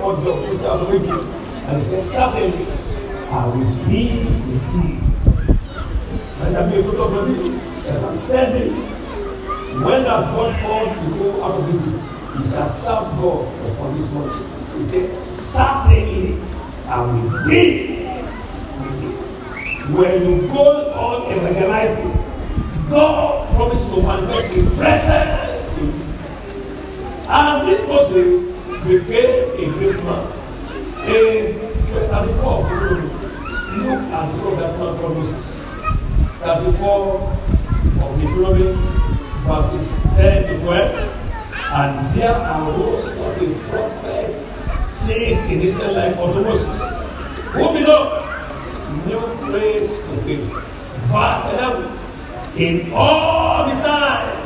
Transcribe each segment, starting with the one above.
for the opportunity of waiting. And he said, certainly, I will be with thee. And I you. And I said it. When that God calls you go out of Egypt, you shall serve God upon this mountain. He said, certainly, I will be with thee. When you go on evangelizing, God promised to manifest His presence in you. And this Moses became a great man. In 34, look at the of that man called Moses. 34 of Deuteronomy, verses 10 to 12. And there arose what the prophet says in Israel life unto Moses. Who below? New praise to faith. Verse 11. In all the signs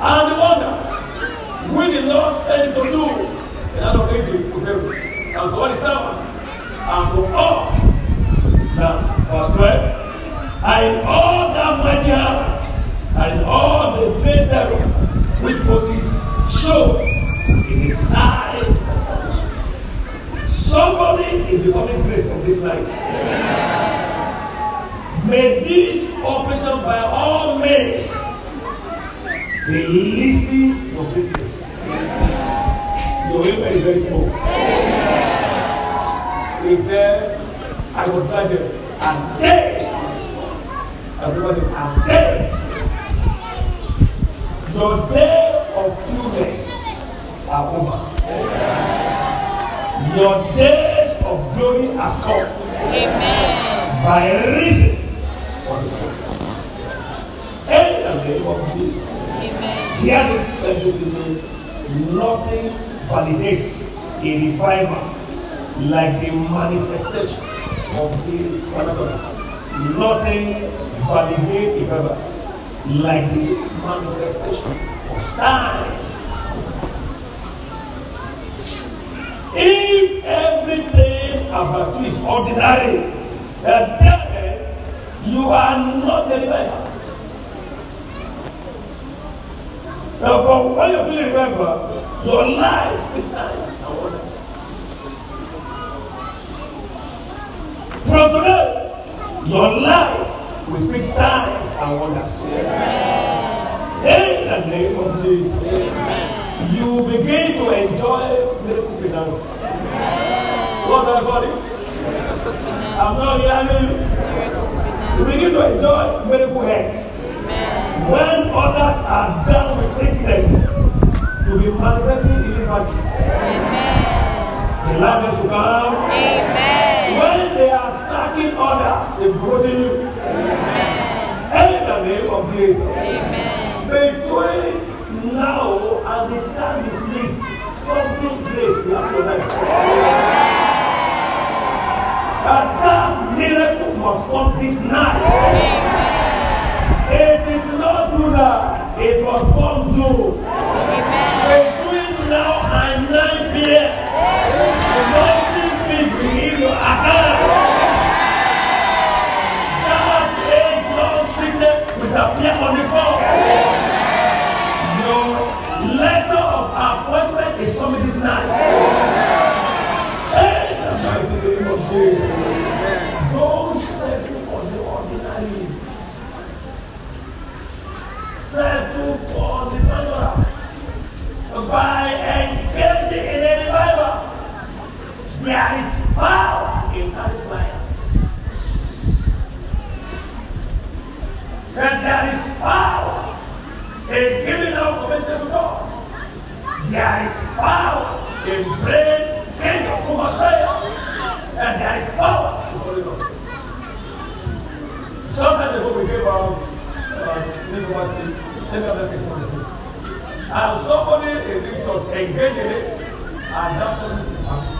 and the wonders which the Lord sent to do the land of Egypt to Pharaoh and to all the servants and to all Islam. Verse 12. And all that mighty hand and all the great terror which Moses showed in his side of opposition. Somebody is becoming great from this night. May this operation by all means releases your weakness. Your amen is very small. He said, I will drive them and they shall drive them and they. Your day of fullness are over. Your days of glory has come Amen. by reason of the Spirit. In the name of Jesus. Amen. Hear this message Nothing validates a revival like the manifestation of the phenomenon. Nothing validates a revival like the manifestation of signs. If everything about you is ordinary, then you are not a revival. Now, but when you remember, your life signs and wonders. From today, your life will speak signs and wonders. In the name of Jesus, you begin to enjoy miracle finance. What it? I'm not hearing you. You begin to enjoy miracle health. When others are down with sickness, you be manifesting in liberty. The loudest will come. Amen. When they are sacking others, they promoting you. In the name of Jesus. Amen. Between now and the time you sleep, something great in your life. That that miracle must come this night. It is Judah, it was born June. Between now and 9 p.m., something big hit your account. That age long sickness will appear on the spot. Your letter of appointment is coming this night. In the mighty name of Jesus. There is power in carrying fires. And there is power in giving out commitment to God. There is power in praying kingdom to prayer. And there is power in Holy Ghost. Sometimes ago we gave out uh, university, university and somebody in this church engaged in it, and that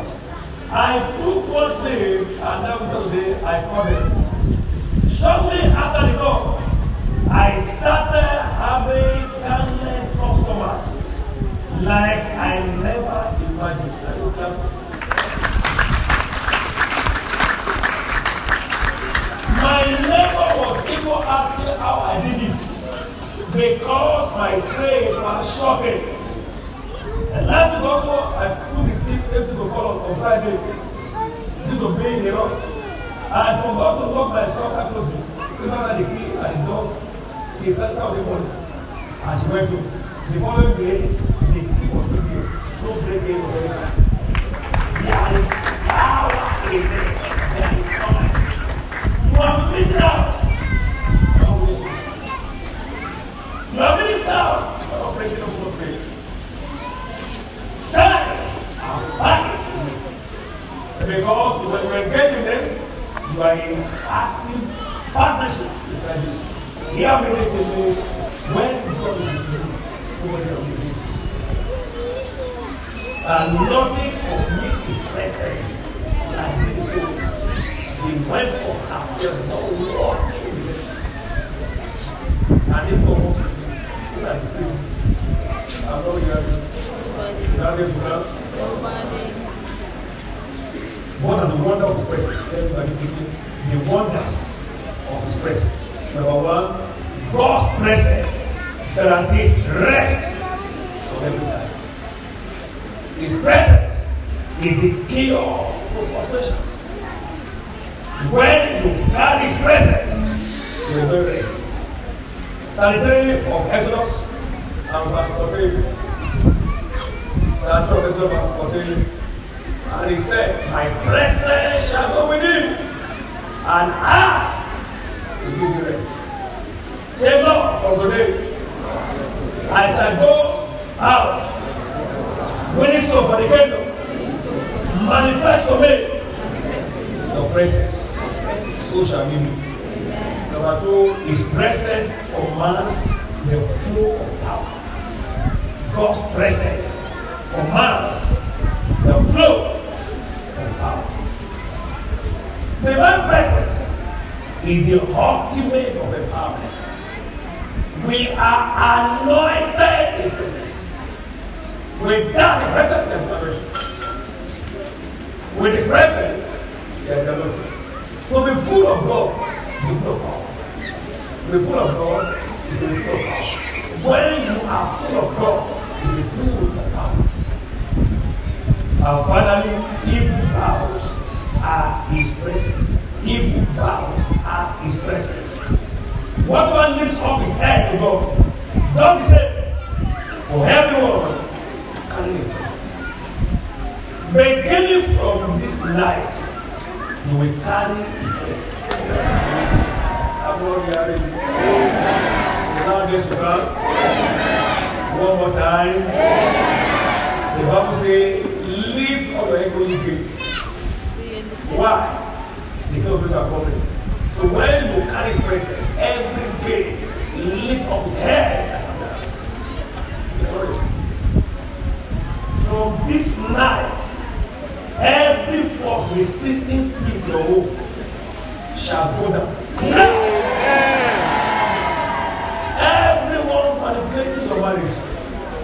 I took one slave and that was the day I him. Shortly after the call, I started having countless customers like I never imagined. My neighbor was even asking how I did it because my sales were shocking. And week also, I put the stick safety to call on Friday due to being a rush. I forgot to lock my shop at closing. Even had the key and the door, he sent out the money. And she went to the following day, the key was still here. No breaking of any kind. Because when you engage with them, you are in active partnership with them. Here we say, when you come and nothing of me is present like this. We went for after no walking. And it was like this. I know you have it. You have it, you have it. One of the wonders of his presence. Thinking the wonders of his presence. Number one, God's presence guarantees rest on every side. His presence is the cure for frustrations. When you carry his presence, you will rest. 33 of Exodus and verse 14. That of Exodus verse 14. And he said, My presence shall go with you, and I will give you rest. Say, Lord, from today, as I go out, winning soul for the kingdom, manifest for me your presence. So shall be me. Number two, his presence commands the flow of power. God's presence commands the flow Divine presence is the ultimate of empowerment. We are anointed in his presence. Without his presence, there's resurrection. With his presence, there's resurrection. To be full of God, you full of power. To be full of God be full of power. When you are full of God, you be full of power. And finally, evil vows are his presence. Evil vows are his presence. Whatever lifts up his head to God, be saved. For everyone carry his presence. Beginning from this night, you will carry his presence. You. Now this one. More time. The Bible says, leave all your echoing gates. Why? Because those are coming. So when his presence, every day, lift up his head. From this night, every force resisting your home shall go down. Now, everyone manipulating your marriage,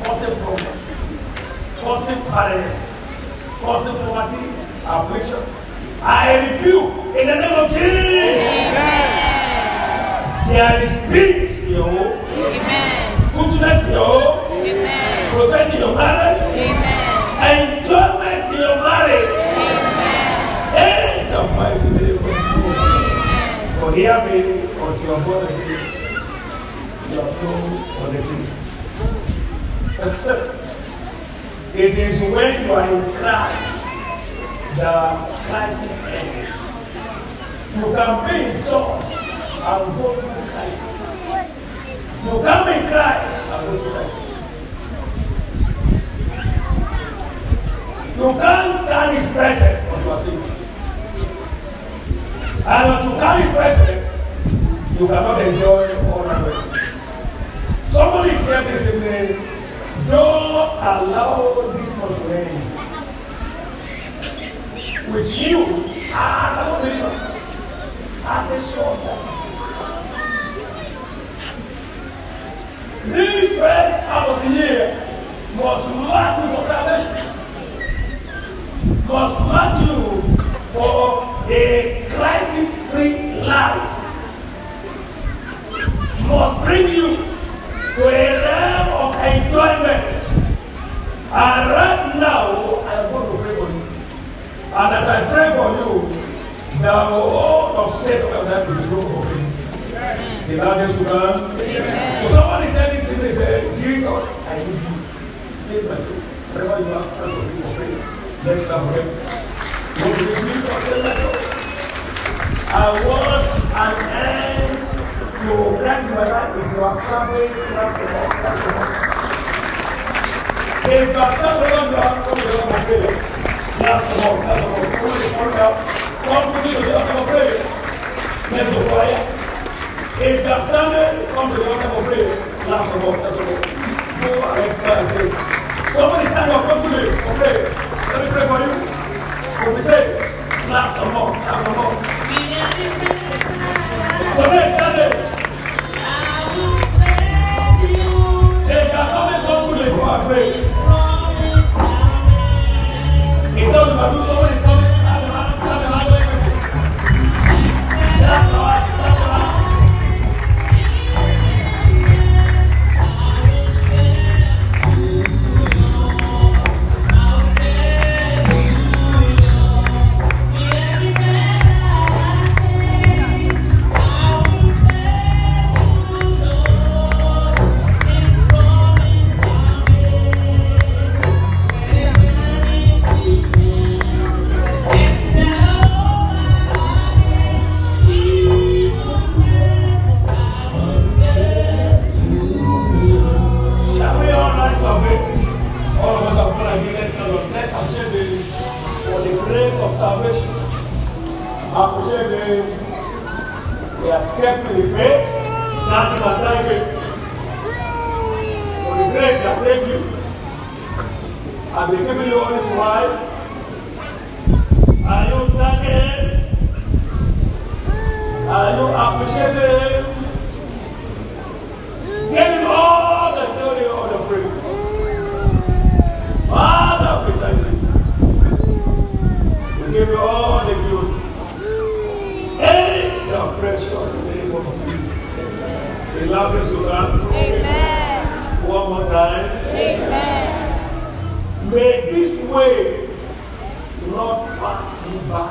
causing problem, causing barrenness, causing poverty, affliction, I rebuke in the name of Jesus. There is peace in your home, Amen. goodness in your home, Amen. prosperity in your marriage, Amen. enjoyment in your marriage. Amen. In the mighty name of Jesus. Amen. For hear me, or you are born again, you are flow on the thing. It is when you are in Christ the crisis ends. You can be in church and go through crisis. You can be in Christ and go through crisis. You can't carry his presence you are. And when you carry his presence, you cannot enjoy all the rest. Somebody is here this evening, don't allow this to end. With you as an believer, as a shelter. This first half of the year must mark you for salvation, must mark you for a crisis-free life, must bring you to a realm of enjoyment. And right now, And as I pray for you, the whole of Satan will have to broken for you. Is that this one? So somebody said this they said, Jesus, I need you. Save my soul. Whenever you ask time for me for prayer, let's clap for him. Lord, Jesus, save my soul. I want an end to in my life. If you are clapping, clap the Lord, clap the Lord. If you are clapping, you are coming to the Lord for the Lord, clap the Lord. Come to the Lord now. Come to the Lord for prayer. Let's go quiet. If you are standing, Somebody stand up, come to me salvation. Appreciate the he has kept in faith, nothing has like it. For the grace that saved you, and they given you all his wife. Are you thanking? Are you appreciating? Give him all the glory, all the praise. Father, we thank. Give you all the glory. In the precious name of Jesus. We love you so much. Amen. One more time. Amen. May this way not pass you by.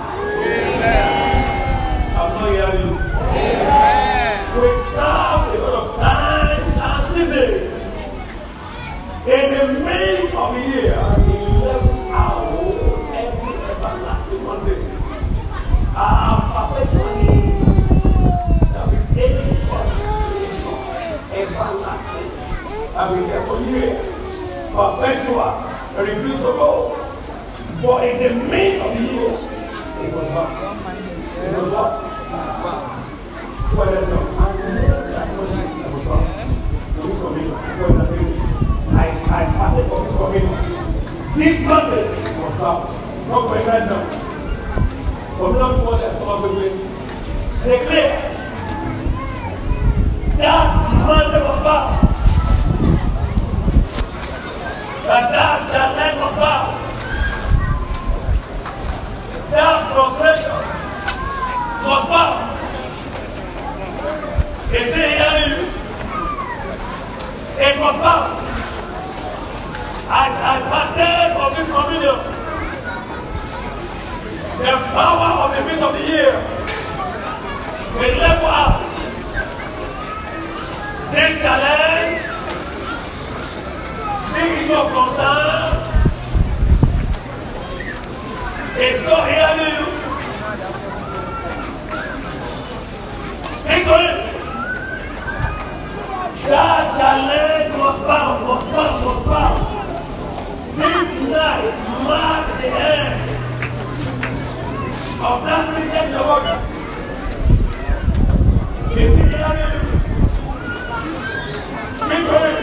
Amen. I'm not hearing you. Amen. We serve a lot of times and seasons. In the midst of the year, this Monday was back. Not by right Combien de fois est-ce qu'on a besoin Eles não reagiram. Encolhe. Já, já, lê, gospão, gospão, gospão. This night marks the end of that sickness the world. Eles reagiram. Encolhe.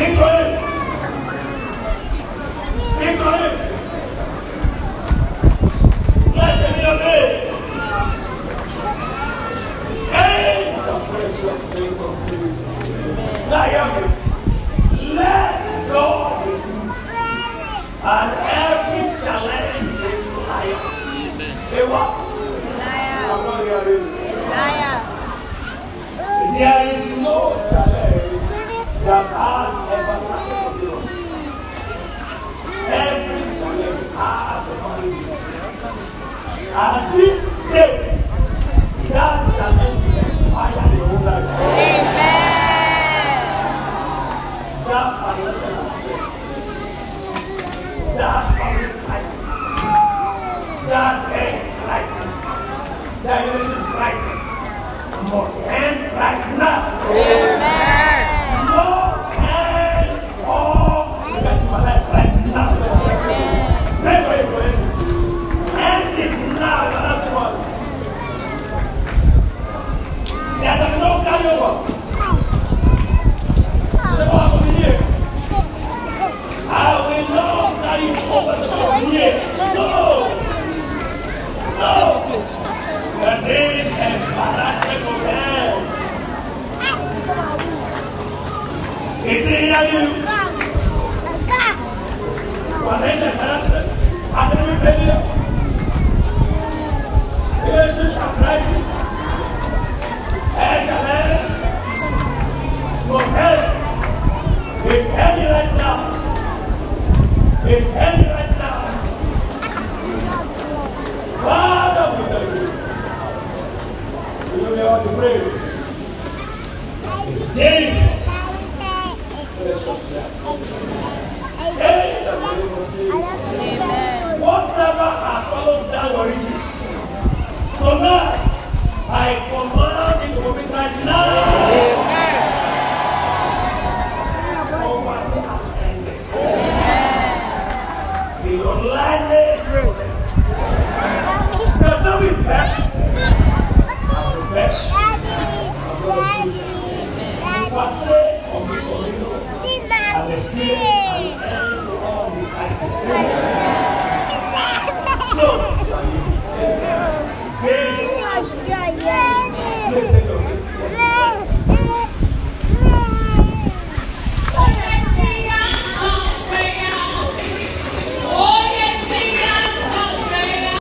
Encolhe. Speak Até me perdeu. Eu estou atrás de was hell. It's heavy right now. It's heavy right now. Father, we thank you. We give you all the praise. Jesus' Amen. Whatever has followed down riches, tonight I command it to be right now. The to choose. Whatever